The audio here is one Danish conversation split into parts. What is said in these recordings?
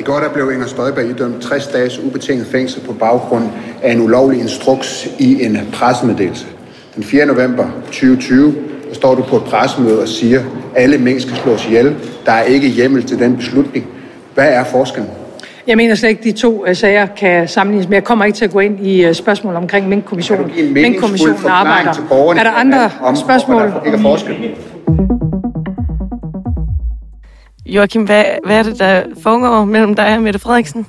I går der blev Inger Støjberg idømt 60 dages ubetinget fængsel på baggrund af en ulovlig instruks i en pressemeddelelse. Den 4. november 2020 der står du på et pressemøde og siger, at alle mink skal slås ihjel. Der er ikke hjemmel til den beslutning. Hvad er forskellen? Jeg mener slet ikke, at de to uh, sager kan sammenlignes, men jeg kommer ikke til at gå ind i uh, spørgsmål omkring Mink-kommissionen. Mink-kommissionen arbejder. Er der andre spørgsmål? Der ikke er forskel? Joachim, hvad, hvad er det, der foregår mellem dig og Mette Frederiksen?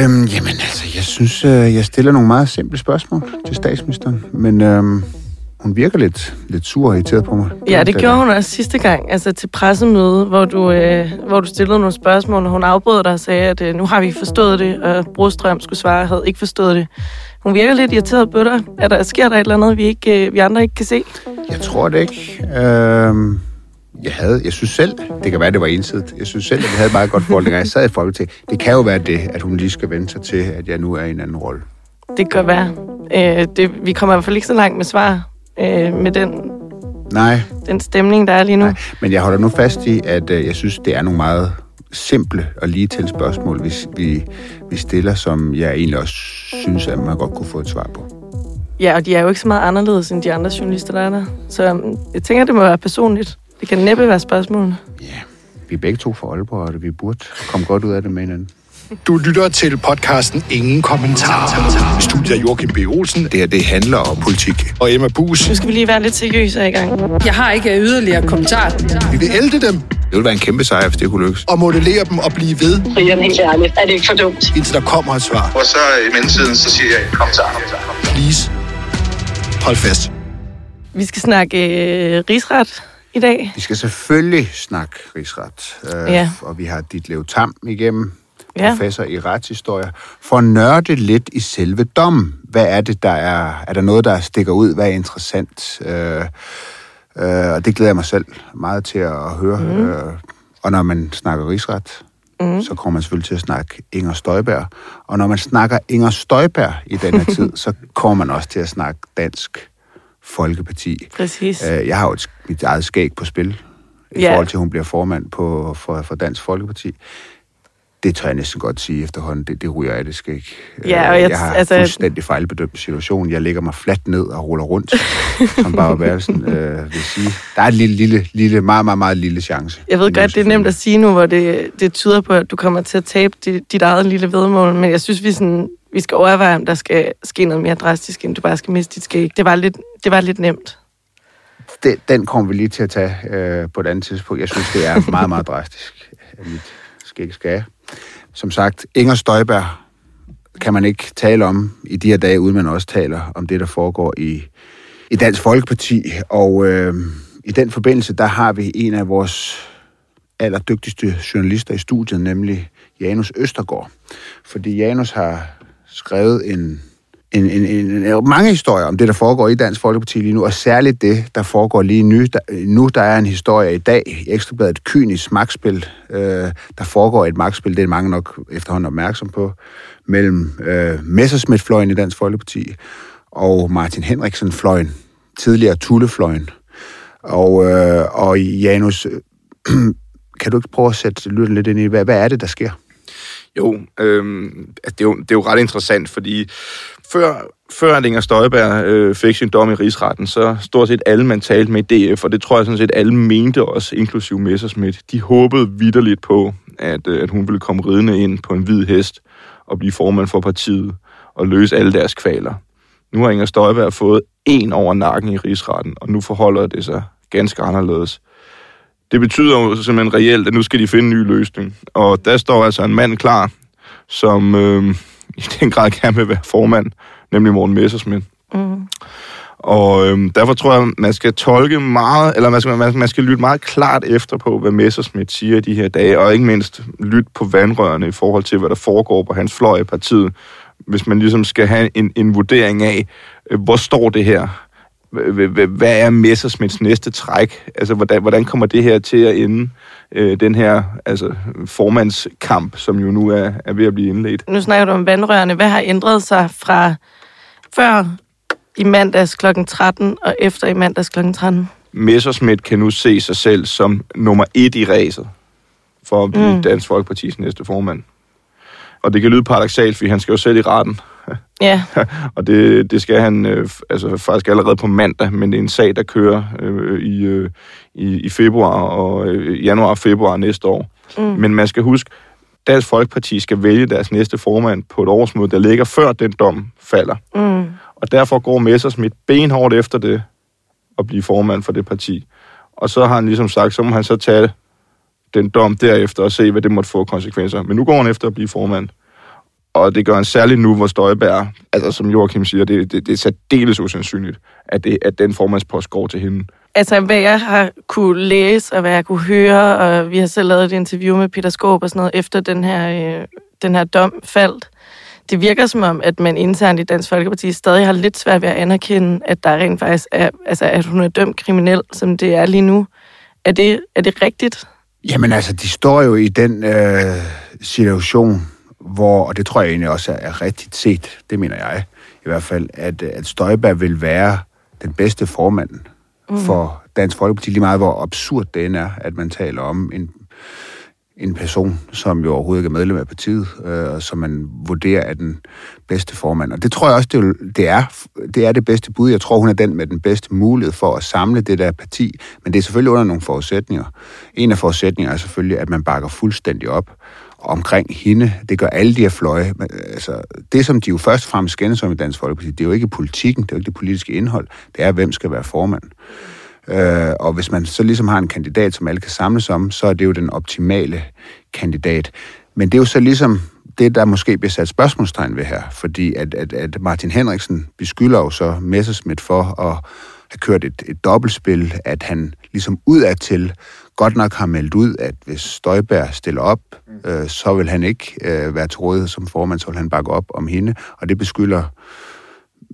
Øhm, jamen altså, jeg synes, øh, jeg stiller nogle meget simple spørgsmål til statsministeren, men øhm, hun virker lidt, lidt sur og irriteret på mig. Ja, det, det gjorde hun også sidste gang, altså til pressemøde, hvor du, øh, hvor du stillede nogle spørgsmål, og hun afbrød dig og sagde, at øh, nu har vi forstået det, og Brostrøm skulle svare, havde ikke forstået det. Hun virker lidt irriteret på dig. Er der, sker der et eller andet, vi, ikke, øh, vi andre ikke kan se? Jeg tror det ikke. Øh jeg havde, jeg synes selv, det kan være, det var ensidigt, jeg synes selv, at vi havde et meget godt forhold, jeg sad i Folketinget. Det kan jo være det, at hun lige skal vente sig til, at jeg nu er i en anden rolle. Det kan være. Øh, det, vi kommer i hvert fald ikke så langt med svar øh, med den, Nej. den stemning, der er lige nu. Nej, men jeg holder nu fast i, at øh, jeg synes, det er nogle meget simple og lige til spørgsmål, hvis vi, vi stiller, som jeg egentlig også synes, at man godt kunne få et svar på. Ja, og de er jo ikke så meget anderledes end de andre journalister, der er der. Så øhm, jeg tænker, det må være personligt. Det kan næppe være spørgsmålene. Ja, vi er begge to fra Aalborg, og vi burde komme godt ud af det med hinanden. Du lytter til podcasten Ingen Kommentar. Studiet af Joachim B. Olsen. Det her, det handler om politik. Og Emma Bus. Nu skal vi lige være lidt seriøse i gang. Jeg har ikke yderligere kommentar. Vi vil ælde dem. Det ville være en kæmpe sejr, hvis det kunne lykkes. Og modellere dem og blive ved. Brian, helt ærligt. Er det ikke for dumt? Indtil der kommer et svar. Og så i mellemtiden, så siger jeg kommentar. Please. Hold fast. Vi skal snakke øh, rigsret i dag. Vi skal selvfølgelig snakke rigsret. Øh, ja. Og vi har dit Lev Tam igennem ja. professor i retshistorie, for at nørde lidt i selve dommen. Hvad er det, der er... Er der noget, der stikker ud? Hvad er interessant? Øh, øh, og det glæder jeg mig selv meget til at høre. Mm. Øh, og når man snakker rigsret, mm. så kommer man selvfølgelig til at snakke Inger Støjberg. Og når man snakker Inger Støjberg i denne tid, så kommer man også til at snakke Dansk Folkeparti. Præcis. Øh, jeg har jo et, mit eget skæg på spil, i ja. forhold til, at hun bliver formand på, for, for Dansk Folkeparti det tør jeg næsten godt sige efterhånden, det, det ryger af det skæg. Ja, og jeg, jeg har altså, fuldstændig fejlbedømt situation. Jeg lægger mig fladt ned og ruller rundt, som bare værelsen øh, vil sige. Der er en lille, lille, lille, meget, meget, meget lille chance. Jeg ved godt, det er nemt at sige nu, hvor det, det tyder på, at du kommer til at tabe dit, dit eget lille vedmål, men jeg synes, vi, sådan, vi skal overveje, om der skal ske noget mere drastisk, end du bare skal miste dit skæg. Det var lidt, det var lidt nemt. Det, den kommer vi lige til at tage øh, på et andet tidspunkt. Jeg synes, det er meget, meget drastisk, at mit skæg skal som sagt, Inger Støjberg kan man ikke tale om i de her dage, uden man også taler om det, der foregår i, i Dansk Folkeparti. Og øh, i den forbindelse, der har vi en af vores allerdygtigste journalister i studiet, nemlig Janus Østergaard. Fordi Janus har skrevet en en, en, en, en, mange historier om det, der foregår i Dansk Folkeparti lige nu, og særligt det, der foregår lige nu. Der, nu der er en historie i dag i Ekstrabladet, et kynisk magtspil. Øh, der foregår et magtspil, det er mange nok efterhånden opmærksom på, mellem øh, Messersmith-fløjen i Dansk Folkeparti og Martin Henriksen-fløjen, tidligere Tullefløjen. Og, øh, og Janus, øh, kan du ikke prøve at sætte lytten lidt ind i, hvad, hvad er det, der sker? Jo, øh, det, er jo, det er jo ret interessant, fordi før, før Inger Støjberg øh, fik sin dom i rigsretten, så stort set alle, man talte med i DF, og det tror jeg sådan set alle mente også, inklusive Messersmith, de håbede vidderligt på, at, øh, at hun ville komme ridende ind på en hvid hest og blive formand for partiet og løse alle deres kvaler. Nu har Inger Støjberg fået en over nakken i rigsretten, og nu forholder det sig ganske anderledes. Det betyder jo simpelthen reelt, at nu skal de finde en ny løsning. Og der står altså en mand klar, som øh, i den grad gerne vil være formand, nemlig Morten Messersmith. Mm. Og øh, derfor tror jeg, man skal tolke meget, eller man skal, man, man skal lytte meget klart efter på, hvad Messersmith siger i de her dage, og ikke mindst lytte på vandrørene i forhold til, hvad der foregår på hans fløj i partiet, hvis man ligesom skal have en, en vurdering af, øh, hvor står det her hvad er Messersmiths næste træk? Altså, hvordan, hvordan kommer det her til at ende? Øh, den her altså, formandskamp, som jo nu er, er ved at blive indledt. Nu snakker du om vandrørene. Hvad har ændret sig fra før i mandags kl. 13 og efter i mandags kl. 13? Messersmith kan nu se sig selv som nummer et i ræset. for at blive mm. Dansk Folkeparti's næste formand. Og det kan lyde paradoxalt, fordi han skal jo selv i retten. Ja. og det, det skal han øh, altså faktisk allerede på mandag, men det er en sag, der kører øh, i, øh, i, i februar og øh, januar og februar næste år. Mm. Men man skal huske, Dansk Folkeparti skal vælge deres næste formand på et årsmøde, der ligger før den dom falder. Mm. Og derfor går Messersmith benhårdt efter det at blive formand for det parti. Og så har han ligesom sagt, så må han så tage den dom derefter og se, hvad det måtte få konsekvenser. Men nu går han efter at blive formand. Og det gør han særligt nu, hvor Støjberg, altså som Joachim siger, det, det, det er særdeles usandsynligt, at, det, at den formandspost går til hende. Altså, hvad jeg har kunne læse, og hvad jeg kunne høre, og vi har selv lavet et interview med Peter Skåb og sådan noget, efter den her, øh, den her dom faldt. Det virker som om, at man internt i Dansk Folkeparti stadig har lidt svært ved at anerkende, at der rent faktisk er, altså, at hun er dømt kriminel, som det er lige nu. Er det, er det rigtigt? Jamen altså, de står jo i den øh, situation, hvor, og det tror jeg egentlig også er, er rigtigt set, det mener jeg i hvert fald, at, at Støjberg vil være den bedste formand mm. for Dansk Folkeparti, lige meget hvor absurd det er, at man taler om en, en person, som jo overhovedet ikke er medlem af partiet, øh, som man vurderer er den bedste formand. Og det tror jeg også, det, det, er, det er det bedste bud. Jeg tror, hun er den med den bedste mulighed for at samle det der parti, men det er selvfølgelig under nogle forudsætninger. En af forudsætningerne er selvfølgelig, at man bakker fuldstændig op omkring hende. Det gør alle de her fløje. Men, øh, altså, det, som de jo først og fremmest skændes om i Dansk Folkeparti, det er jo ikke politikken, det er jo ikke det politiske indhold. Det er, hvem skal være formand. Øh, og hvis man så ligesom har en kandidat, som alle kan samles om, så er det jo den optimale kandidat. Men det er jo så ligesom det, der måske bliver sat spørgsmålstegn ved her, fordi at, at, at Martin Henriksen beskylder jo så Messerschmidt for at have kørt et, et dobbeltspil, at han ligesom udadtil godt nok har meldt ud, at hvis Støjberg stiller op, øh, så vil han ikke øh, være til rådighed som formand, så vil han bakke op om hende, og det beskylder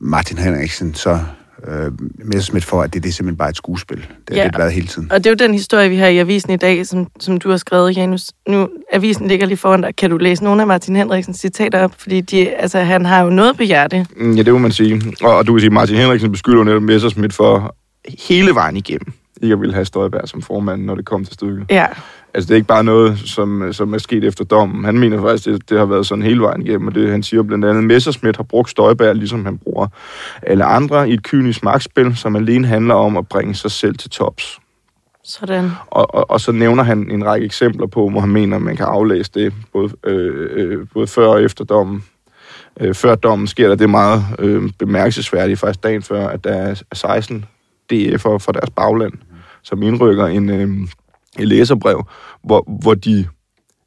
Martin Henriksen så øh, Messerschmidt for, at det, det er simpelthen bare et skuespil. Det har ja, det været hele tiden. Og det er jo den historie, vi har i avisen i dag, som, som du har skrevet, Janus. Nu, avisen ligger lige foran dig. Kan du læse nogle af Martin Henriksens citater op? Fordi de, altså, han har jo noget på hjerte. Mm, ja, det må man sige. Og, og du kan sige, at Martin Henriksen beskylder netop Messerschmidt for hele vejen igennem ikke at ville have Støjberg som formand, når det kom til stykket. Ja. Altså, det er ikke bare noget, som, som er sket efter dommen. Han mener faktisk, det, det har været sådan hele vejen igennem, og det han siger blandt andet, Messerschmidt har brugt Støjberg, ligesom han bruger alle andre, i et kynisk magtspil, som alene handler om at bringe sig selv til tops. Sådan. Og, og, og så nævner han en række eksempler på, hvor han mener, at man kan aflæse det, både, øh, øh, både før og efter dommen. Øh, før dommen sker der det meget øh, bemærkelsesværdigt, faktisk dagen før, at der er 16 DF'er fra deres bagland, som indrykker en, øh, et læserbrev, hvor, hvor de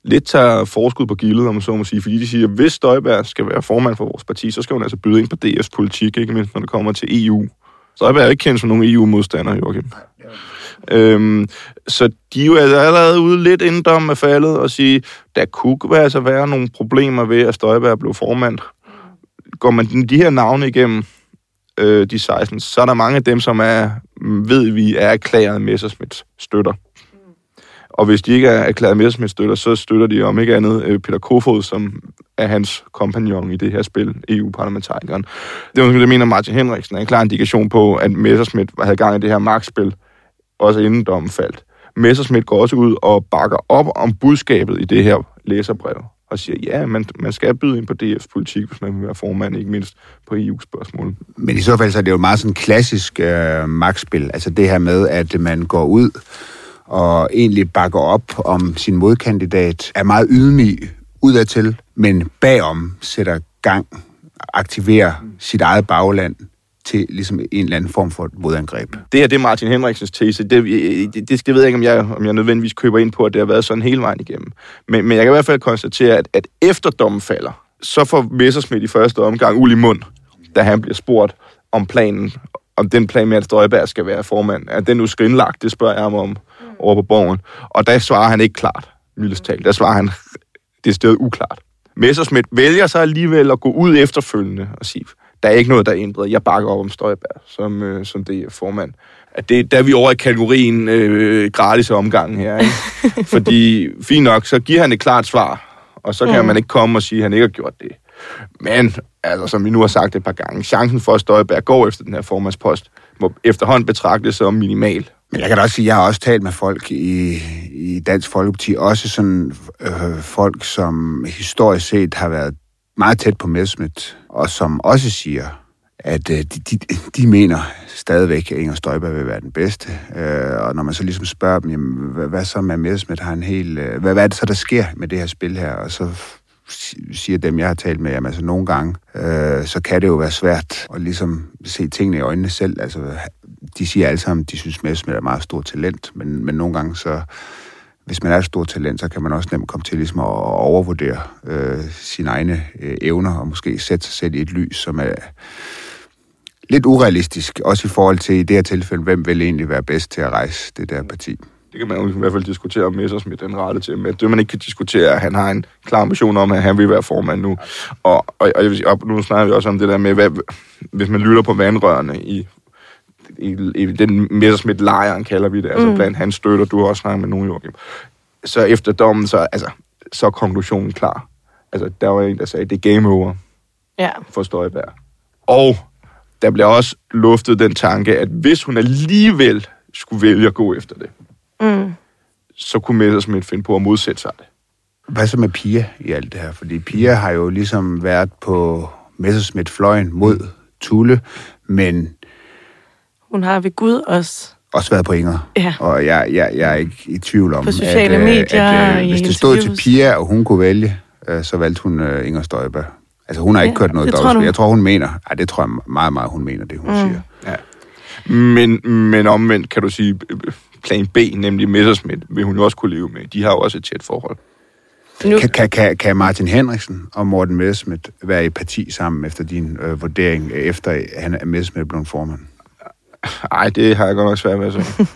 lidt tager forskud på gildet, om man så må sige, fordi de siger, at hvis Støjberg skal være formand for vores parti, så skal hun altså byde ind på DF's politik, ikke mindst når det kommer til EU. Støjberg er ikke kendt som nogen EU-modstander, Joachim. Øhm, så de er jo altså allerede ude lidt inden dommen er faldet og sige, der kunne altså være nogle problemer ved, at Støjberg blev formand. Går man de her navne igennem, øh, de 16, så er der mange af dem, som er, ved vi, er erklæret Messersmiths støtter. Og hvis de ikke er erklæret Messersmiths støtter, så støtter de om ikke andet øh, Peter Kofod, som er hans kompagnon i det her spil, EU-parlamentarikeren. Det er det mener Martin Henriksen er en klar indikation på, at Messersmith havde gang i det her magtspil, også inden dommen faldt. Messersmith går også ud og bakker op om budskabet i det her læserbrev og siger, ja, man, man skal byde ind på DF's politik, hvis man vil være formand, ikke mindst på EU-spørgsmål. Men i så fald så er det jo meget sådan klassisk øh, magtspil. Altså det her med, at man går ud og egentlig bakker op om sin modkandidat, er meget ydmyg udadtil, men bagom sætter gang, aktiverer sit eget bagland til ligesom en eller anden form for modangreb. Det her, det er Martin Henriksens tese. Det, det, det skal ved jeg ikke, om jeg, om jeg nødvendigvis køber ind på, at det har været sådan hele vejen igennem. Men, men jeg kan i hvert fald konstatere, at, at efter dommen falder, så får Messersmith i første omgang uld i mund, da han bliver spurgt om planen, om den plan med, at Støjberg skal være formand. Er den nu skrinlagt? Det spørger jeg ham om over på borgen. Og der svarer han ikke klart, mildest talt. Der svarer han det sted uklart. Messersmith vælger så alligevel at gå ud efterfølgende og sige, der er ikke noget, der er ændret. Jeg bakker op om Støjberg som, øh, som det formand. At det, der er vi over i kategorien øh, gratis omgang her. Ikke? Fordi, fint nok, så giver han et klart svar, og så kan mm. man ikke komme og sige, at han ikke har gjort det. Men, altså, som vi nu har sagt et par gange, chancen for, at Støjberg går efter den her formandspost, må efterhånden betragtes som minimal. Men jeg kan da også sige, at jeg har også talt med folk i, i Dansk Folkeparti, også sådan øh, folk, som historisk set har været meget tæt på Mesmet, og som også siger, at øh, de, de, de mener stadigvæk, at Inger Støjberg vil være den bedste. Øh, og når man så ligesom spørger dem, jamen, hvad, hvad så med Mesmet? har en helt... Øh, hvad, hvad er det så, der sker med det her spil her? Og så siger dem, jeg har talt med, jamen altså nogle gange, øh, så kan det jo være svært at ligesom se tingene i øjnene selv. Altså, de siger alle sammen, de synes Mesmet er et meget stort talent, men, men nogle gange så, hvis man er et stort talent, så kan man også nemt komme til ligesom at overvurdere øh, sine egne øh, evner, og måske sætte sig selv i et lys, som er lidt urealistisk, også i forhold til i det her tilfælde, hvem vil egentlig være bedst til at rejse det der parti. Det kan man jo i hvert fald diskutere om Messersmith den rette til, men det man ikke kan diskutere, at han har en klar ambition om, at han vil være formand nu. Og, og, og, og nu snakker vi også om det der med, hvad, hvis man lytter på vandrørene i, i, i den Messersmith-lejren, kalder vi det, altså mm. blandt hans støtter, du har også snakket med nogen, Joachim. Så efter dommen, så, altså, så er konklusionen klar. Altså, der var en, der sagde, det er game over ja. for Støjberg. Og der bliver også luftet den tanke, at hvis hun alligevel skulle vælge at gå efter det, mm. så kunne Messersmith finde på at modsætte sig det. Hvad så med Pia i alt det her? Fordi Pia har jo ligesom været på Messersmith-fløjen mod Tulle, men... Hun har ved Gud også også været på Inger. Ja. Og jeg, jeg, jeg er ikke i tvivl om, på sociale at, øh, medier, at, at hvis det stod til Pia, og hun kunne vælge, øh, så valgte hun Inger Støjberg. Altså, hun har ja, ikke kørt noget dobbeltspil. Jeg tror, hun mener... Ej, det tror jeg meget, meget, hun mener, det hun mm. siger. Ja. Men, men omvendt kan du sige, plan B, nemlig Messersmith, vil hun jo også kunne leve med. De har jo også et tæt forhold. Nu... Kan, kan, kan, kan Martin Henriksen og Morten Messerschmidt være i parti sammen efter din øh, vurdering, efter han er Messerschmidt blevet formand? Nej, det har jeg godt nok svært ved at sige.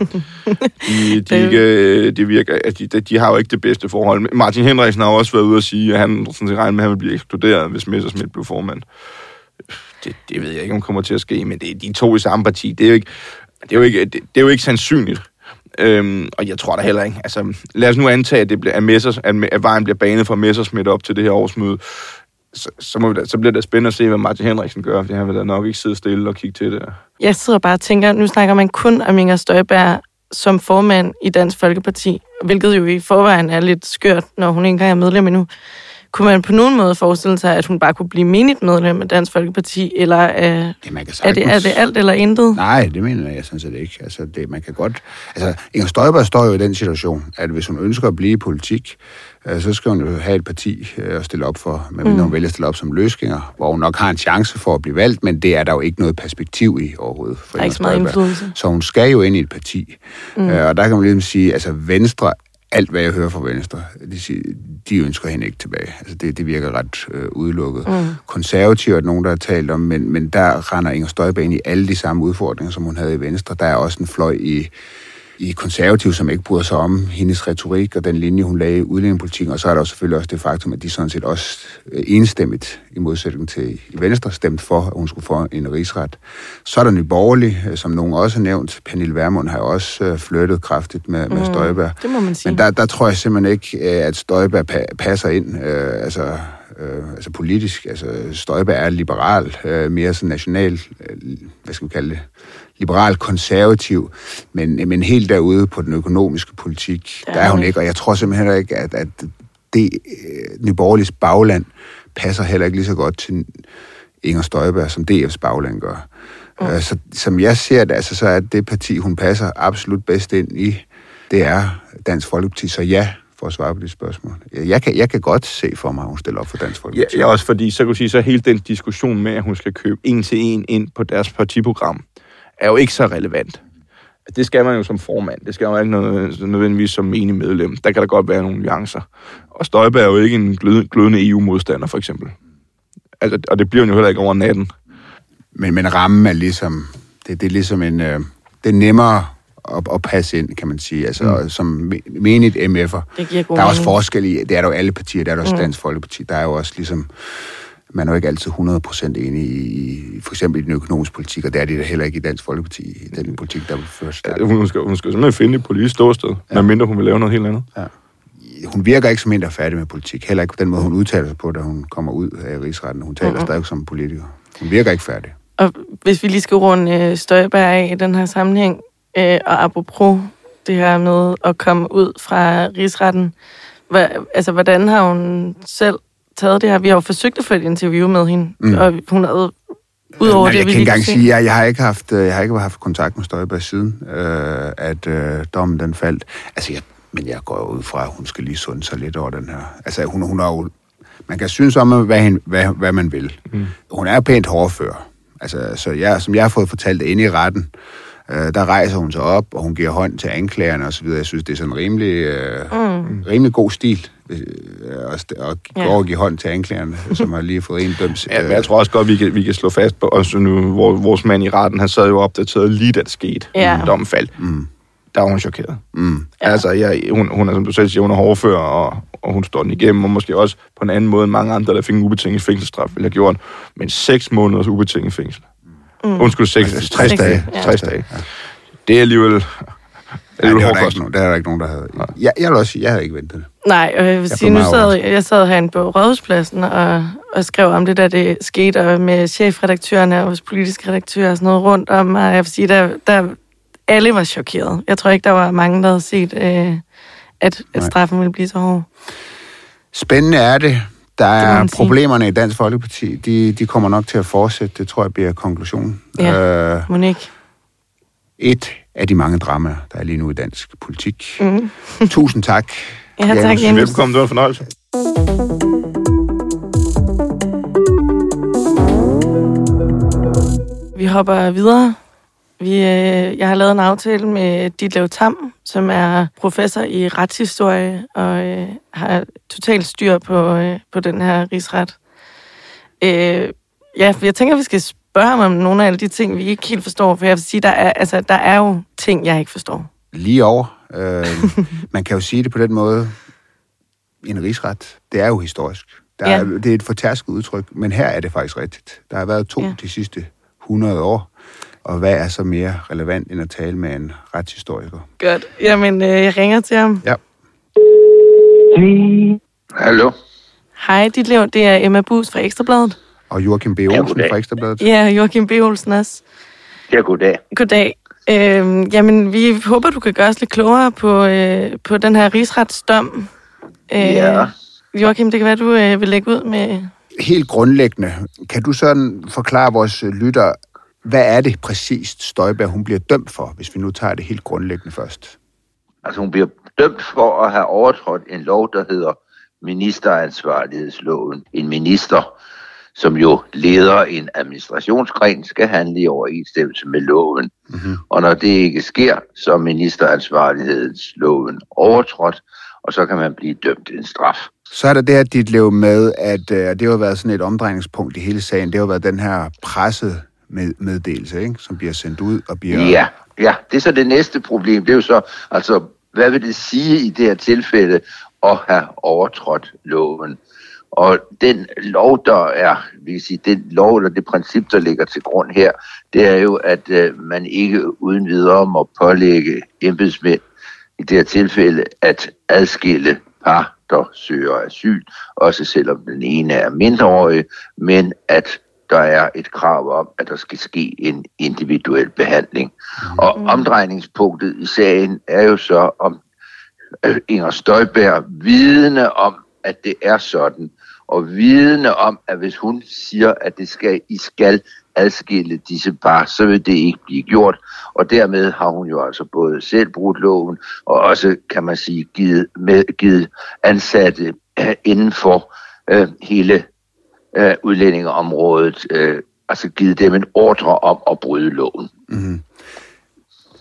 De, de, ikke, øh, de, virker, de, de, har jo ikke det bedste forhold. Martin Henriksen har også været ude at sige, at han sådan set regner med, at han vil blive ekskluderet, hvis Messersmith blev formand. Det, det ved jeg ikke, om kommer til at ske, men det, de to i samme parti, det er jo ikke, det er jo ikke, det, det er jo ikke sandsynligt. Øhm, og jeg tror da heller ikke. Altså, lad os nu antage, at, det bliver, at, Messers, at, at vejen bliver banet fra Messersmith op til det her årsmøde så, så, må vi da, så bliver det spændende at se, hvad Martin Henriksen gør, for han vil da nok ikke sidde stille og kigge til det. Jeg sidder bare og tænker, nu snakker man kun om Inger Støjberg som formand i Dansk Folkeparti, hvilket jo i forvejen er lidt skørt, når hun ikke engang er medlem endnu. Kunne man på nogen måde forestille sig, at hun bare kunne blive menigt medlem af Dansk Folkeparti, eller er, det, man kan er, det, er det alt eller intet? Nej, det mener jeg sådan set ikke. Altså, det, man kan godt... Altså, Inger Støjberg står jo i den situation, at hvis hun ønsker at blive i politik, øh, så skal hun jo have et parti øh, at stille op for, men mm. hun vælger at stille op som løsgænger, hvor hun nok har en chance for at blive valgt, men det er der jo ikke noget perspektiv i overhovedet. For der er ikke så meget indflydelse. Så hun skal jo ind i et parti. Mm. Øh, og der kan man ligesom sige, altså Venstre alt, hvad jeg hører fra Venstre, de, siger, de ønsker hende ikke tilbage. Altså det, det virker ret øh, udelukket. Mm. Konservative er nogen, der har talt om, men, men der render Inger Støjberg ind i alle de samme udfordringer, som hun havde i Venstre. Der er også en fløj i i konservativ, som ikke bryder sig om hendes retorik og den linje, hun lagde i udlændingepolitikken. Og så er der jo selvfølgelig også det faktum, at de sådan set også øh, enstemmigt, i modsætning til Venstre, stemt for, at hun skulle få en rigsret. Så er der Nyborgerlig, øh, som nogen også har nævnt. Pernille Vermund har også øh, flyttet kraftigt med, med mm, Støjberg. Det må man sige. Men der, der tror jeg simpelthen ikke, at Støjberg pa- passer ind. Øh, altså, øh, altså politisk. Altså Støjberg er liberal, øh, mere sådan national, øh, hvad skal vi kalde det, liberal-konservativ, men, men helt derude på den økonomiske politik, der er hun ikke, og jeg tror simpelthen heller ikke, at, at det øh, Nyborgerligs bagland passer heller ikke lige så godt til Inger Støjberg, som DF's bagland gør. Mm. Uh, så som jeg ser det, altså, så er det parti, hun passer absolut bedst ind i, det er Dansk Folkeparti. Så ja, for at svare på det spørgsmål. Jeg kan, jeg kan godt se for mig, at hun stiller op for Dansk Folkeparti. Ja, også fordi, så kan du sige, så hele den diskussion med, at hun skal købe en til en ind på deres partiprogram, er jo ikke så relevant. Det skal man jo som formand. Det skal man ikke noget, nødvendigvis som menig medlem. Der kan der godt være nogle nuancer. Og Støjberg er jo ikke en glødende EU-modstander, for eksempel. Altså, og det bliver jo heller ikke over natten. Men, men rammen er ligesom... Det, det er ligesom en... Øh, det er nemmere at, at passe ind, kan man sige. Altså, mm. som menigt MF'er. Der er også forskel i... Det er der jo alle partier. Der er der også mm. Dansk Folkeparti. Der er jo også ligesom man er jo ikke altid 100% enig i, for eksempel i den økonomiske politik, og det er det heller ikke i Dansk Folkeparti, i den politik, der vil først. Ja, hun, skal, hun skal simpelthen finde et politisk ståsted, ja. medmindre hun vil lave noget helt andet. Ja. Hun virker ikke som en, der er færdig med politik. Heller ikke på den måde, hun udtaler sig på, da hun kommer ud af rigsretten. Hun taler mm-hmm. stadig som politiker. Hun virker ikke færdig. Og hvis vi lige skal runde øh, Støjberg af i den her sammenhæng, Øh, og apropos det her med at komme ud fra rigsretten, hva, altså hvordan har hun selv taget det her? Vi har jo forsøgt at få et interview med hende, mm. og hun havde Udover Men det, jeg kan ikke engang sige, at jeg, har ikke haft, øh, jeg har ikke haft kontakt med Støjberg siden, øh, at øh, dommen den faldt. Altså, jeg, men jeg går ud fra, at hun skal lige sunde sig lidt over den her. Altså, hun, hun har jo, man kan synes om, hvad, hvad, hvad man vil. Mm. Hun er pænt hårdfører. Altså, så jeg, som jeg har fået fortalt inde i retten, øh, der rejser hun sig op, og hun giver hånd til anklagerne og så videre. Jeg synes, det er sådan en rimelig, øh, mm. rimelig god stil øh, og, og ja. går og give hånd til anklagerne, som har lige fået en dømt. Ja, men jeg tror også godt, vi kan, vi kan slå fast på, også nu, hvor vores mand i retten, han sad jo opdateret lige da det skete, ja. dommen faldt. Mm. Der var hun chokeret. Mm. Ja. Altså, jeg, hun, hun er, som du selv siger, hun er hårdfører, og, og hun står den igennem, og måske også på en anden måde end mange andre, der fik en ubetinget fængselsstraf, ville have gjort. Men seks måneders ubetinget fængsel. Mm. Undskyld, 6, 60 dage. 60 dage. Ja. Det er alligevel... Ja, det, var der ikke, nogen, der er der ikke nogen, der havde... Jeg, jeg vil også sige, jeg havde ikke ventet det. Nej, og jeg vil jeg sige, nu sad jeg sad herinde på Rådhuspladsen og, og skrev om det, der det skete, og med chefredaktørerne og hos politiske redaktører og sådan noget rundt om, og jeg vil sige, der, der alle var chokeret. Jeg tror ikke, der var mange, der havde set, øh, at, at straffen ville blive så hård. Spændende er det. Der er problemerne i Dansk Folkeparti. De, de kommer nok til at fortsætte. Det tror jeg bliver konklusionen. Ja, øh, Monique. Et af de mange dramaer, der er lige nu i dansk politik. Mm. Tusind tak. Ja, tak, Jens. Velkommen, det var en fornøjelse. Vi hopper videre. Vi, øh, jeg har lavet en aftale med Ditlev Tam, som er professor i retshistorie og øh, har totalt styr på, øh, på den her rigsret. Øh, ja, jeg tænker, vi skal spørge ham om nogle af alle de ting, vi ikke helt forstår, for jeg vil sige, der er, altså, der er jo ting, jeg ikke forstår. Lige over. Øh, man kan jo sige det på den måde. En rigsret, det er jo historisk. Der er, ja. Det er et fortærsket udtryk, men her er det faktisk rigtigt. Der har været to ja. de sidste 100 år. Og hvad er så mere relevant end at tale med en retshistoriker? Godt. Jamen, øh, jeg ringer til ham. Ja. Hallo. Hej, dit liv. Det er Emma Bus fra Ekstrabladet. Og Joachim B. Olsen ja, fra Ekstrabladet. Ja, Joachim B. Olsen også. Ja, goddag. Goddag. Øhm, jamen, vi håber, du kan gøre os lidt klogere på, øh, på den her rigsretsdom. Øh, ja. Joachim, det kan være, du øh, vil lægge ud med... Helt grundlæggende, kan du sådan forklare vores lytter, hvad er det præcist, Støjberg hun bliver dømt for, hvis vi nu tager det helt grundlæggende først? Altså hun bliver dømt for at have overtrådt en lov, der hedder ministeransvarlighedsloven. En minister, som jo leder en administrationsgren, skal handle i overensstemmelse med loven. Mm-hmm. Og når det ikke sker, så er ministeransvarlighedsloven overtrådt, og så kan man blive dømt en straf. Så er der det her dit lev med, at øh, det har været sådan et omdrejningspunkt i hele sagen. Det har været den her presse med, meddelelse, ikke? som bliver sendt ud og bliver... Ja, ja, det er så det næste problem. Det er jo så, altså, hvad vil det sige i det her tilfælde at have overtrådt loven? Og den lov, der er, vil sige, den lov eller det princip, der ligger til grund her, det er jo, at øh, man ikke uden videre må pålægge embedsmænd i det her tilfælde at adskille par, der søger asyl, også selvom den ene er mindreårig, men at der er et krav om, at der skal ske en individuel behandling. Mm. Og omdrejningspunktet i sagen er jo så, om øh, Inger Støjberg vidne om, at det er sådan, og vidne om, at hvis hun siger, at det skal, I skal adskille disse par, så vil det ikke blive gjort. Og dermed har hun jo altså både selv brudt loven, og også, kan man sige, givet, med, givet ansatte uh, inden for uh, hele uh, udlændingeområdet, uh, altså givet dem en ordre om at bryde loven. Mm-hmm.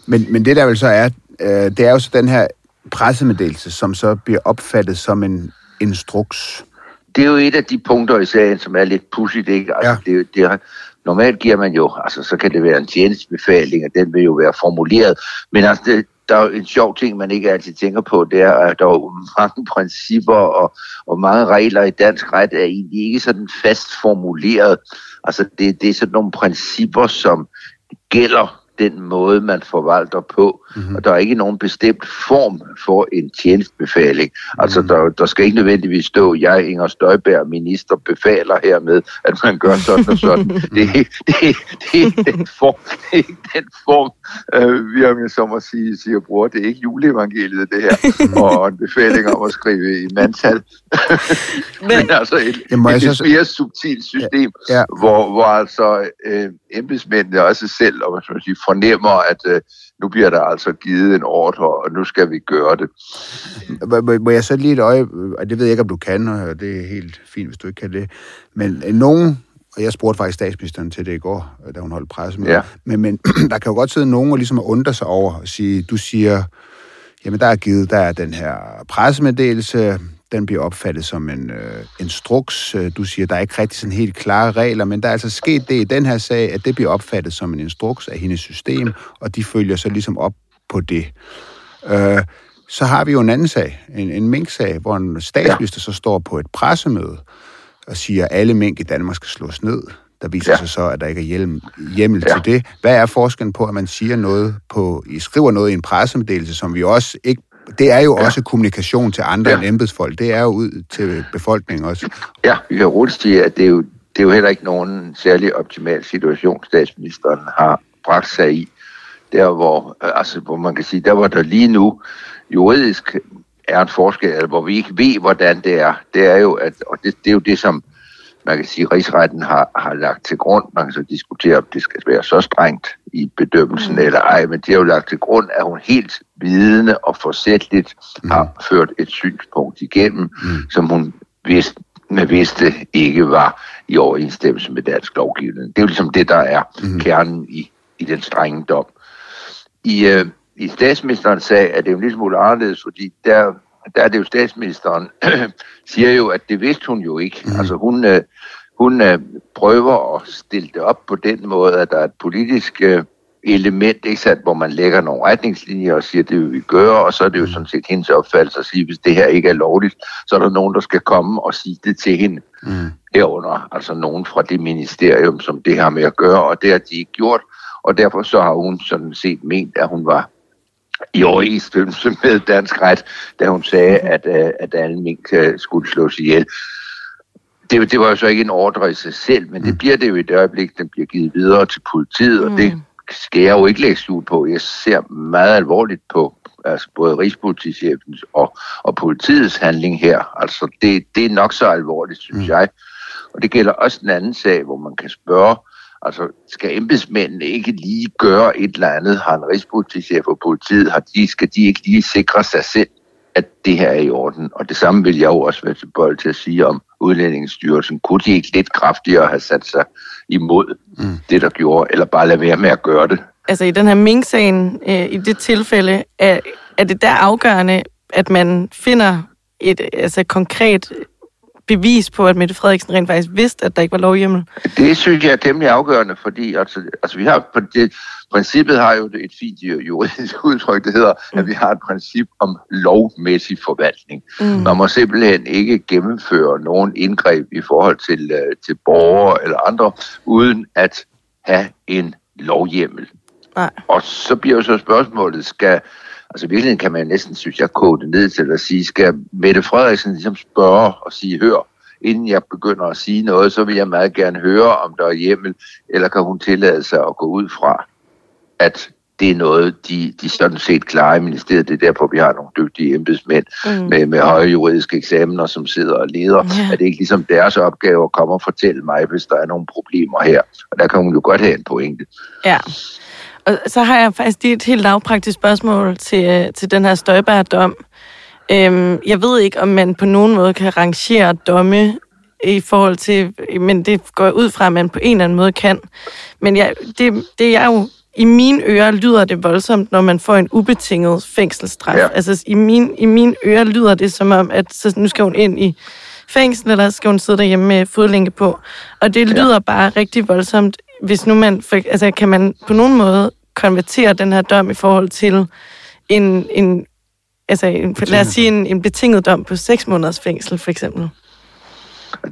Men, men det der vel så er, uh, det er jo så den her pressemeddelelse, som så bliver opfattet som en instruks det er jo et af de punkter i sagen, som er lidt pudsigt, ikke? Altså, ja. det, det, normalt giver man jo, altså så kan det være en tjenestebefaling, og den vil jo være formuleret, men altså, det, der er en sjov ting, man ikke altid tænker på, det er, at der er mange principper og, og mange regler i dansk ret er egentlig ikke sådan fast formuleret. Altså det, det er sådan nogle principper, som gælder den måde, man forvalter på. Mm-hmm. Og der er ikke nogen bestemt form for en tjenestbefaling. Mm-hmm. Altså, der, der skal ikke nødvendigvis stå, jeg, Inger Støjberg, minister, befaler hermed, at man gør sådan og sådan. det, er, det, er, det, er den form, det er ikke den form, øh, vi har så må sige, siger bror. Det er ikke juleevangeliet, det her, og en befaling om at skrive i mandtal. Men altså et, Jamen, et, et mere subtilt system, ja, ja. Hvor, hvor altså øh, embedsmændene også selv og, man sige, fornemmer, at øh, nu bliver der altså givet en ordre, og nu skal vi gøre det. Må jeg så lige et øje, og det ved jeg ikke, om du kan, og det er helt fint, hvis du ikke kan det, men øh, nogen, og jeg spurgte faktisk statsministeren til det i går, da hun holdt presse med, ja. men, men der kan jo godt sidde nogen og ligesom undre sig over og sige, du siger, jamen der er givet, der er den her pressemeddelelse, den bliver opfattet som en øh, instruks. Øh, du siger, der er ikke rigtig sådan helt klare regler, men der er altså sket det i den her sag, at det bliver opfattet som en instruks af hendes system, og de følger så ligesom op på det. Øh, så har vi jo en anden sag, en, en mink-sag, hvor en statsminister så står på et pressemøde og siger, at alle mink i Danmark skal slås ned. Der viser ja. sig så, at der ikke er hjemmel, hjemmel ja. til det. Hvad er forskellen på, at man siger noget på, I skriver noget i en pressemeddelelse, som vi også ikke det er jo ja. også kommunikation til andre ja. end embedsfolk. Det er jo ud til befolkningen også. Ja, vi kan roligt sige, at det er jo, det er jo heller ikke nogen særlig optimal situation, statsministeren har bragt sig i. Der hvor, altså, hvor man kan sige, der hvor der lige nu juridisk er en forskel, eller hvor vi ikke ved, hvordan det er, det er jo, at, og det, det er jo det, som man kan sige, at rigsretten har, har lagt til grund. Man kan så diskutere, om det skal være så strengt i bedømmelsen mm. eller ej, men det har jo lagt til grund, at hun helt vidende og forsætteligt mm. har ført et synspunkt igennem, mm. som hun vidste, med vidste ikke var i overensstemmelse med dansk lovgivning. Det er jo ligesom det, der er mm. kernen i, i den strenge dom. I, øh, i statsministerens sag er det jo en lille smule anderledes, fordi der der er det jo statsministeren, siger jo, at det vidste hun jo ikke. Mm. Altså hun, øh, hun øh, prøver at stille det op på den måde, at der er et politisk øh, element, ikke sandt, hvor man lægger nogle retningslinjer og siger, det vil vi gøre, og så er det jo mhm. sådan set hendes opfattelse at sige, hvis det her ikke er lovligt, så er der nogen, der skal komme og sige det til hende. Mm. Herunder altså nogen fra det ministerium, som det har med at gøre, og det har de ikke gjort, og derfor så har hun sådan set ment, at hun var i overensstemmelse med dansk ret, da hun sagde, mhm. at, øh, at alle mink øh, skulle slås ihjel. Det, det var jo så ikke en ordre i sig selv, men det mm. bliver det jo i det øjeblik, den bliver givet videre til politiet, og det mm. skal jeg jo ikke lægge ud på. Jeg ser meget alvorligt på altså både Rigspolitichefens og, og politiets handling her. Altså det, det er nok så alvorligt, synes mm. jeg. Og det gælder også en anden sag, hvor man kan spørge, Altså, skal embedsmændene ikke lige gøre et eller andet? Har en rigspolitichef og politiet, har de, skal de ikke lige sikre sig selv, at det her er i orden? Og det samme vil jeg jo også være til bold til at sige om udlændingsstyrelsen. Kunne de ikke lidt kraftigere have sat sig imod mm. det, der gjorde, eller bare lade være med at gøre det? Altså i den her Mink-sagen, øh, i det tilfælde, er, er det der afgørende, at man finder et altså, konkret bevis på, at Mette Frederiksen rent faktisk vidste, at der ikke var lovhjemmel? Det synes jeg er temmelig afgørende, fordi altså, altså vi har, for det, princippet har jo et fint juridisk udtryk, det hedder, mm. at vi har et princip om lovmæssig forvaltning. Mm. Man må simpelthen ikke gennemføre nogen indgreb i forhold til, uh, til borgere eller andre, uden at have en lovhjemmel. Nej. Og så bliver jo så spørgsmålet, skal Altså i virkeligheden kan man næsten, synes jeg, kode det ned til at sige, skal Mette Frederiksen ligesom spørge og sige, hør, inden jeg begynder at sige noget, så vil jeg meget gerne høre, om der er hjemmel, eller kan hun tillade sig at gå ud fra, at det er noget, de, de sådan set klarer i ministeriet. Det er derfor, vi har nogle dygtige embedsmænd mm. med, med høje juridiske eksamener, som sidder og leder. Yeah. Er det ikke ligesom deres opgave at komme og fortælle mig, hvis der er nogle problemer her? Og der kan hun jo godt have en pointe. Ja. Og så har jeg faktisk lige et helt lavpraktisk spørgsmål til, øh, til den her Støjbær-dom. Øhm, jeg ved ikke, om man på nogen måde kan rangere domme i forhold til, men det går ud fra, at man på en eller anden måde kan. Men jeg, det, det er jo, i mine ører lyder det voldsomt, når man får en ubetinget fængselsstraf. Ja. Altså i, min, i mine ører lyder det som om, at så nu skal hun ind i fængsel, eller skal hun sidde derhjemme med fodlænke på. Og det lyder ja. bare rigtig voldsomt, hvis nu man, altså kan man på nogen måde konvertere den her dom i forhold til en, en altså en, lad os sige en, en betinget dom på 6 måneders fængsel, for eksempel?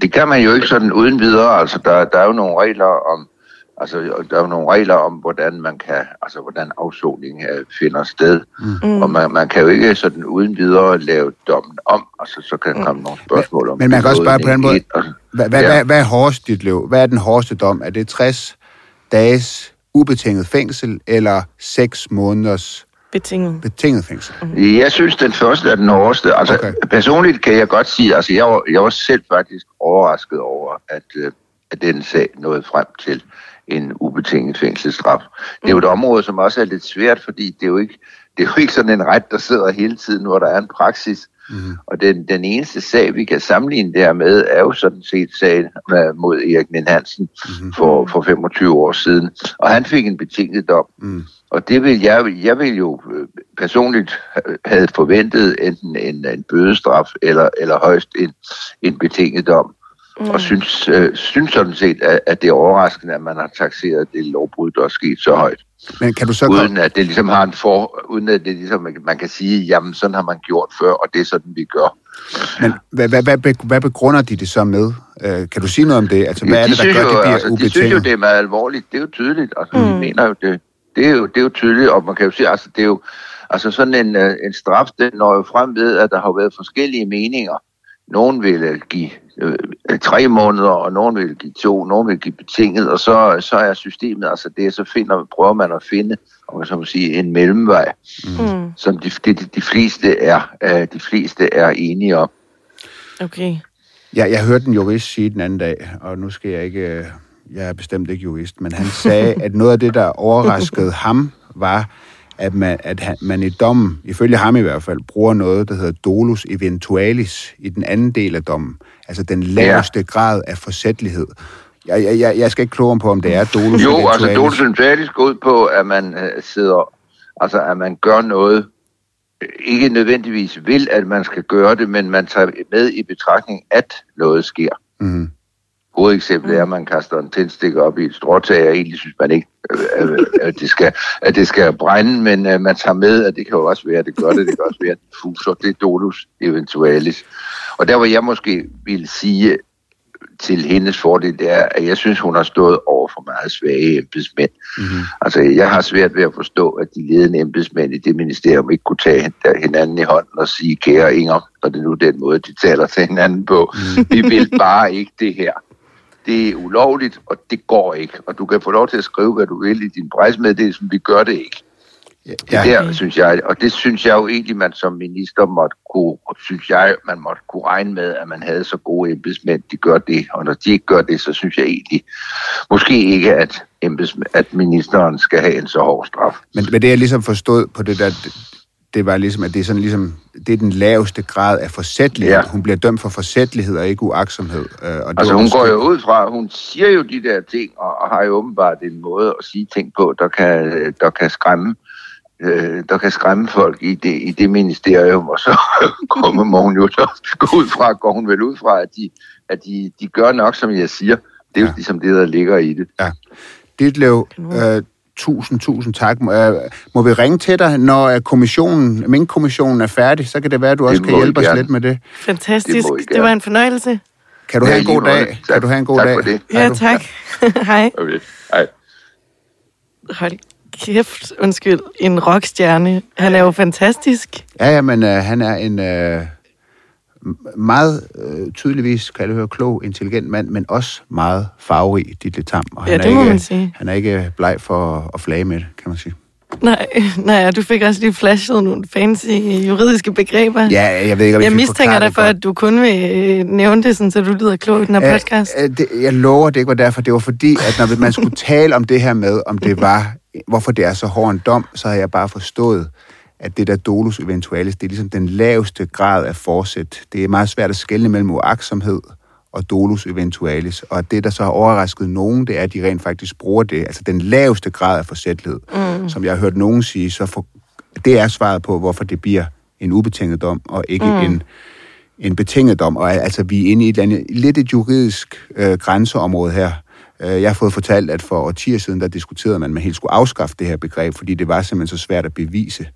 Det kan man jo ikke sådan uden videre. Altså, der, der er jo nogle regler om Altså, der er jo nogle regler om, hvordan man kan, altså, hvordan afsoning øh, finder sted. Mm. Og man, man kan jo ikke sådan uden videre lave dommen om, altså, så kan der komme nogle spørgsmål om... Men man kan også spørge på den måde, hvad, hvad, ja. hvad, hvad er hårdest dit liv? Hvad er den hårdeste dom? Er det 60 dages ubetinget fængsel, eller 6 måneders Betinget. Betinget fængsel. Mm. Jeg synes, den første er den hårdeste. Altså, okay. personligt kan jeg godt sige, altså, jeg var, jeg var selv faktisk overrasket over, at, øh, at den sag nåede frem til en ubetinget fængselsstraf. Det er jo et område, som også er lidt svært, fordi det er jo ikke, det er jo ikke sådan en ret, der sidder hele tiden, hvor der er en praksis. Mm. Og den, den eneste sag, vi kan sammenligne det her med, er jo sådan set sagen mod Erik Nien Hansen mm. for, for 25 år siden. Og han fik en betinget dom. Mm. Og det vil jeg, jeg vil jo øh, personligt have forventet enten en, en bødestraf eller, eller højst en, en betinget dom. Mm. Og synes, øh, synes sådan set, at, at det er overraskende, at man har taxeret det lovbrud, der er sket så højt. Men kan du så uden at det ligesom har en for, uden at det ligesom, man kan sige, jamen sådan har man gjort før, og det er sådan, vi gør. Men hvad, hvad, hvad, hvad begrunder de det så med? Uh, kan du sige noget om det? Altså, hvad ja, de er det, der gør, jo, det bliver altså, ubetinget? De synes jo, det er meget alvorligt. Det er jo tydeligt. Altså, mm. de mener jo, det, det, er jo, det er jo tydeligt, og man kan jo sige, altså, det er jo, altså sådan en, øh, en straf, den når jo frem ved, at der har været forskellige meninger. Nogen vil give øh, tre måneder, og nogen vil give to, nogen vil give betinget, og så, så er systemet, altså det, så finder, prøver man at finde, og så må sige, en mellemvej, mm. som de, de, de, fleste er, øh, de fleste er enige om. Okay. Ja, jeg hørte en jurist sige den anden dag, og nu skal jeg ikke, øh, jeg er bestemt ikke jurist, men han sagde, at noget af det, der overraskede ham, var, at man, at han, man i dommen, ifølge ham i hvert fald, bruger noget, der hedder dolus eventualis i den anden del af dommen. Altså den laveste ja. grad af forsætlighed. Jeg, jeg, jeg, jeg skal ikke kloge på, om det er dolus jo, eventualis. Jo, altså dolus eventualis går ud på, at man uh, sidder, altså at man gør noget, ikke nødvendigvis vil, at man skal gøre det, men man tager med i betragtning, at noget sker. Mm. Hovedeksemplet er, at man kaster en tændstikker op i et stråtag, og egentlig synes man ikke, øh, at det skal, at det skal brænde, men man tager med, at det kan jo også være, at det gør det, det kan også være, at det fuser. Det er dolus eventualis. Og der, hvor jeg måske vil sige til hendes fordel, det er, at jeg synes, hun har stået over for meget svage embedsmænd. Mm-hmm. Altså, jeg har svært ved at forstå, at de ledende embedsmænd i det ministerium ikke kunne tage hinanden i hånden og sige, kære Inger, og det er nu den måde, de taler til hinanden på. Mm. Vi vil bare ikke det her det er ulovligt, og det går ikke. Og du kan få lov til at skrive, hvad du vil i din presmeddelelse, men vi gør det ikke. Ja. Det der, synes jeg, og det synes jeg jo egentlig, man som minister måtte kunne, synes jeg, man måtte kunne regne med, at man havde så gode embedsmænd, de gør det. Og når de ikke gør det, så synes jeg egentlig, måske ikke, at, at ministeren skal have en så hård straf. Men, men det er ligesom forstået på det der, det var ligesom, at det er sådan ligesom, det er den laveste grad af forsætlighed. Ja. Hun bliver dømt for forsætlighed og ikke uaksomhed. Øh, og altså hun går jo ud fra, hun siger jo de der ting, og, og har jo åbenbart en måde at sige ting på, der kan, der kan skræmme øh, der kan skræmme folk i det, i det ministerium, og så kommer hun jo så gå ud fra, går hun vel ud fra, at de, at de, de gør nok, som jeg siger. Det er ja. jo ligesom det, der ligger i det. Ja. Ditlev, øh, Tusind, tusind tak. Må, øh, må vi ringe til dig, når kommissionen, Mink-kommissionen er færdig? Så kan det være, at du også kan hjælpe os lidt med det. Fantastisk. Det, det var en fornøjelse. Kan du ja, have en god dag? Tak. Kan du have en god tak dag? For det. Ja, tak. Hej. Okay. Hej. Hold kæft, undskyld, en rockstjerne. Han er jo fantastisk. Ja, ja, men uh, han er en... Uh meget øh, tydeligvis, kan jeg høre, klog, intelligent mand, men også meget farverig, dit Tam. Og ja, han det må ikke, man sige. Han er ikke bleg for at flage med det, kan man sige. Nej, nej, du fik også lige flashet nogle fancy juridiske begreber. Ja, jeg ved ikke, om jeg, jeg mistænker dig for, at du kun vil øh, nævne det, sådan, så du lyder klog i den her podcast. Æ, det, jeg lover, det ikke var derfor. Det var fordi, at når man skulle tale om det her med, om det var, hvorfor det er så hård en dom, så havde jeg bare forstået, at det der dolus eventualis, det er ligesom den laveste grad af forsæt. Det er meget svært at skelne mellem uaksomhed og dolus eventualis. Og det, der så har overrasket nogen, det er, at de rent faktisk bruger det. Altså den laveste grad af forsætlighed, mm. som jeg har hørt nogen sige, så for, det er svaret på, hvorfor det bliver en ubetinget dom, og ikke mm. en, en betinget dom. Og altså, vi er inde i et, andet, lidt et juridisk øh, grænseområde her, Øh, jeg har fået fortalt, at for årtier siden, der diskuterede man, at man helt skulle afskaffe det her begreb, fordi det var simpelthen så svært at bevise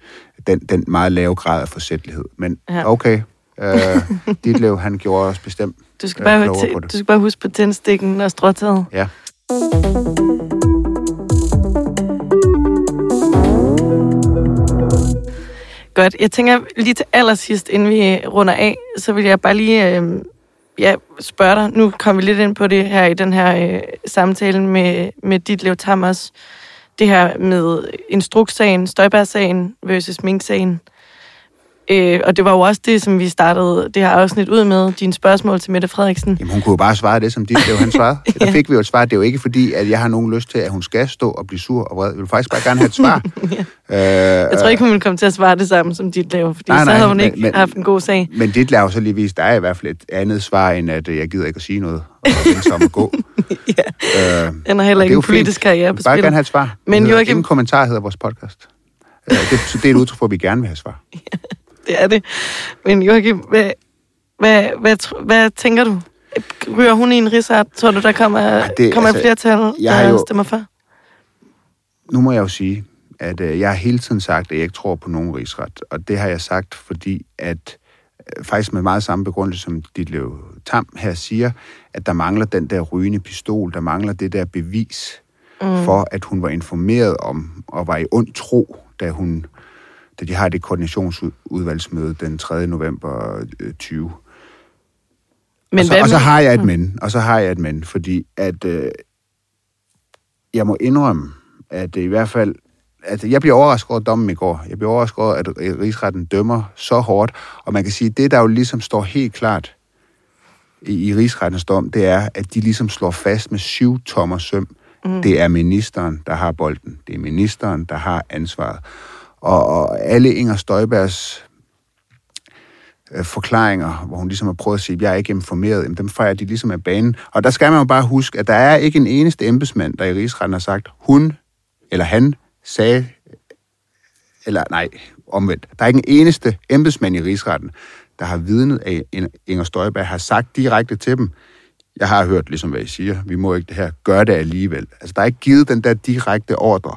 den, den meget lave grad af forsætlighed. Men ja. okay, øh, Ditlev, han gjorde os bestemt du skal, øh, bare, på det. du skal bare huske på tændstikken og stråtaget. Ja. Godt. Jeg tænker lige til allersidst, inden vi runder af, så vil jeg bare lige øh, ja, spørge dig. Nu kom vi lidt ind på det her i den her øh, samtale med, med dit Leo Tammers. Det her med instrukssagen, Støjbærsagen versus Mink-sagen. Øh, og det var jo også det, som vi startede det her afsnit ud med, dine spørgsmål til Mette Frederiksen. Jamen, hun kunne jo bare svare det, som dit blev han svarede. ja. Der fik vi jo et svar. Det er jo ikke fordi, at jeg har nogen lyst til, at hun skal stå og blive sur og vred. Jeg vil faktisk bare gerne have et svar. ja. øh, jeg tror ikke, hun ville komme til at svare det samme som dit laver, fordi nej, nej, så havde hun men, ikke men, haft en god sag. Men dit laver så lige vist, der er i hvert fald et andet svar, end at øh, jeg gider ikke at sige noget, og så at gå. ja. Øh, Den har heller ikke en politisk karriere på spil. Bare gerne have et svar. Men Joachim... Ingen kommentar hedder vores podcast. Øh, det, det er et udtryk for, at vi gerne vil have svar. Ja det er det. Men Joachim, hvad, hvad, hvad, hvad tænker du? Ryger hun i en rigsret? Tror du, der kommer, det, kommer altså, et flertal, jeg der jo, stemmer for? Nu må jeg jo sige, at øh, jeg har hele tiden sagt, at jeg ikke tror på nogen rigsret. Og det har jeg sagt, fordi at øh, faktisk med meget samme begrundelse, som dit Lev Tam her siger, at der mangler den der rygende pistol, der mangler det der bevis mm. for, at hun var informeret om og var i ond tro, da hun da de har det koordinationsudvalgsmøde den 3. november 20. Øh, men og, så, og så har jeg et men, og så har jeg et men, fordi at øh, jeg må indrømme, at i hvert fald, at jeg bliver overrasket over dommen i går. Jeg bliver overrasket over, at rigsretten dømmer så hårdt, og man kan sige, at det, der jo ligesom står helt klart i, i rigsrettens dom, det er, at de ligesom slår fast med syv tommer søm. Mm. Det er ministeren, der har bolden. Det er ministeren, der har ansvaret. Og, og alle Inger Støjbergs øh, forklaringer, hvor hun ligesom har prøvet at sige, at jeg er ikke informeret, jamen, dem fejrer de ligesom af banen. Og der skal man jo bare huske, at der er ikke en eneste embedsmand, der i rigsretten har sagt, hun eller han sagde, eller nej, omvendt. Der er ikke en eneste embedsmand i rigsretten, der har vidnet af, Inger Støjberg har sagt direkte til dem, jeg har hørt, ligesom hvad I siger, vi må ikke det her, gør det alligevel. Altså, der er ikke givet den der direkte ordre.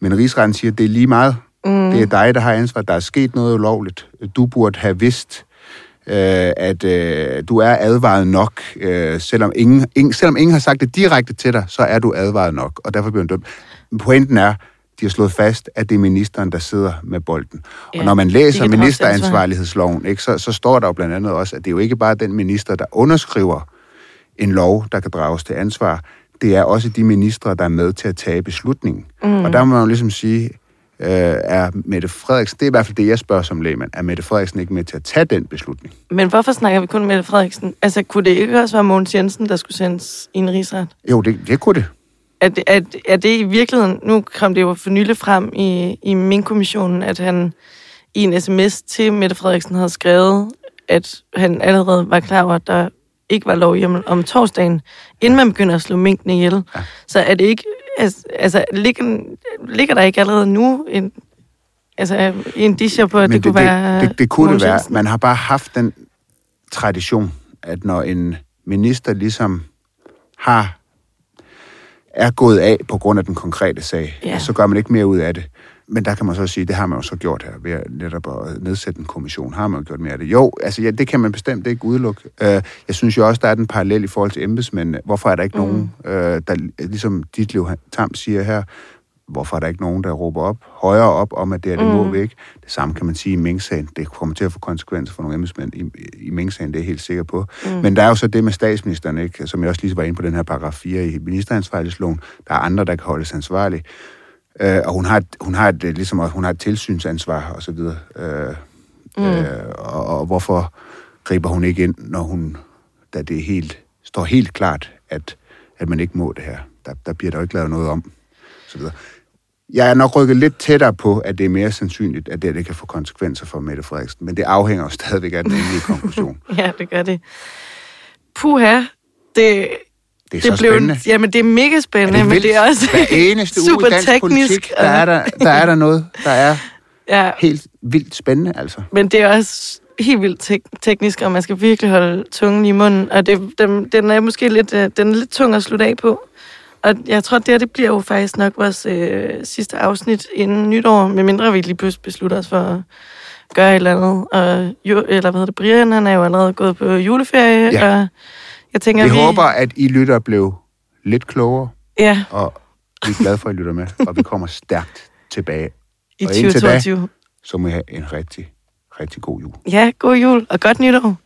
Men rigsretten siger, at det er lige meget, Mm. Det er dig, der har ansvar. Der er sket noget ulovligt. Du burde have vidst, øh, at øh, du er advaret nok. Øh, selvom, ingen, ingen, selvom ingen har sagt det direkte til dig, så er du advaret nok, og derfor bliver du dømt. Men pointen er, de har slået fast, at det er ministeren, der sidder med bolden. Ja, og når man læser ministeransvarlighedsloven, ikke, så, så står der jo blandt andet også, at det er jo ikke bare den minister, der underskriver en lov, der kan drages til ansvar. Det er også de ministre, der er med til at tage beslutningen. Mm. Og der må man jo ligesom sige, øh, er Mette Frederiksen, det er i hvert fald det, jeg spørger som lægemand, er Mette Frederiksen ikke med til at tage den beslutning? Men hvorfor snakker vi kun Mette Frederiksen? Altså, kunne det ikke også være Mogens Jensen, der skulle sendes i en rigsret? Jo, det, det kunne det. Er, det, er, er det i virkeligheden, nu kom det jo for nylig frem i, i min kommissionen, at han i en sms til Mette Frederiksen havde skrevet, at han allerede var klar over, at der ikke var lovhjemmel om torsdagen, inden man begynder at slå minkene ihjel. Ja. Så er det ikke altså, ligger, ligger der ikke allerede nu en, altså, en disher på, at Men det, det kunne det, være... Det, det, det kunne det være. Man har bare haft den tradition, at når en minister ligesom har er gået af på grund af den konkrete sag, ja. så gør man ikke mere ud af det. Men der kan man så sige, det har man jo så gjort her, ved netop at nedsætte en kommission, har man jo gjort mere af det. Jo, altså ja, det kan man bestemt ikke udelukke. Uh, jeg synes jo også, der er den parallel i forhold til embedsmændene. Hvorfor er der ikke mm. nogen, uh, der, ligesom Ditlev Tam siger her, hvorfor er der ikke nogen, der råber op, højere op om, at det er det mm. må vi ikke. Det samme kan man sige i Mink-sagen. Det kommer til at få konsekvenser for nogle embedsmænd i, i Mink-sagen, det er jeg helt sikker på. Mm. Men der er jo så det med statsministeren, ikke? som jeg også lige var inde på den her paragraf 4 i ministeransvarlighedsloven. Der er andre, der kan holdes ansvarlige. Øh, og hun har, hun har et, ligesom, hun har et tilsynsansvar og så videre. Øh, mm. øh, og, og hvorfor griber hun ikke ind, når hun, da det helt, står helt klart, at, at man ikke må det her. Der, der bliver der jo ikke lavet noget om. Så videre. Jeg er nok rykket lidt tættere på, at det er mere sandsynligt, at det, det kan få konsekvenser for Mette Frederiksen. Men det afhænger jo stadigvæk af den endelige konklusion. ja, det gør det. Puha, det, det er det så blev, spændende. Jamen, det er mega spændende, er det men det er også Hver eneste super uge i dansk teknisk, politik, der er der, der er der noget, der er ja. helt vildt spændende, altså. Men det er også helt vildt tek- teknisk, og man skal virkelig holde tungen i munden, og det, den, den er måske lidt, øh, den er lidt tung at slutte af på. Og jeg tror, det, her, det bliver jo faktisk nok vores øh, sidste afsnit inden nytår, medmindre vi lige pludselig beslutter os for at gøre et eller andet. Og, jo, eller hvad hedder det, Brian, han er jo allerede gået på juleferie, ja. og jeg tænker, vi, vi håber, at I lytter blev lidt klogere. Ja. Og vi er glade for, at I lytter med, og vi kommer stærkt tilbage. I og 2022. Da, så må I have en rigtig, rigtig god jul. Ja, god jul og godt nytår.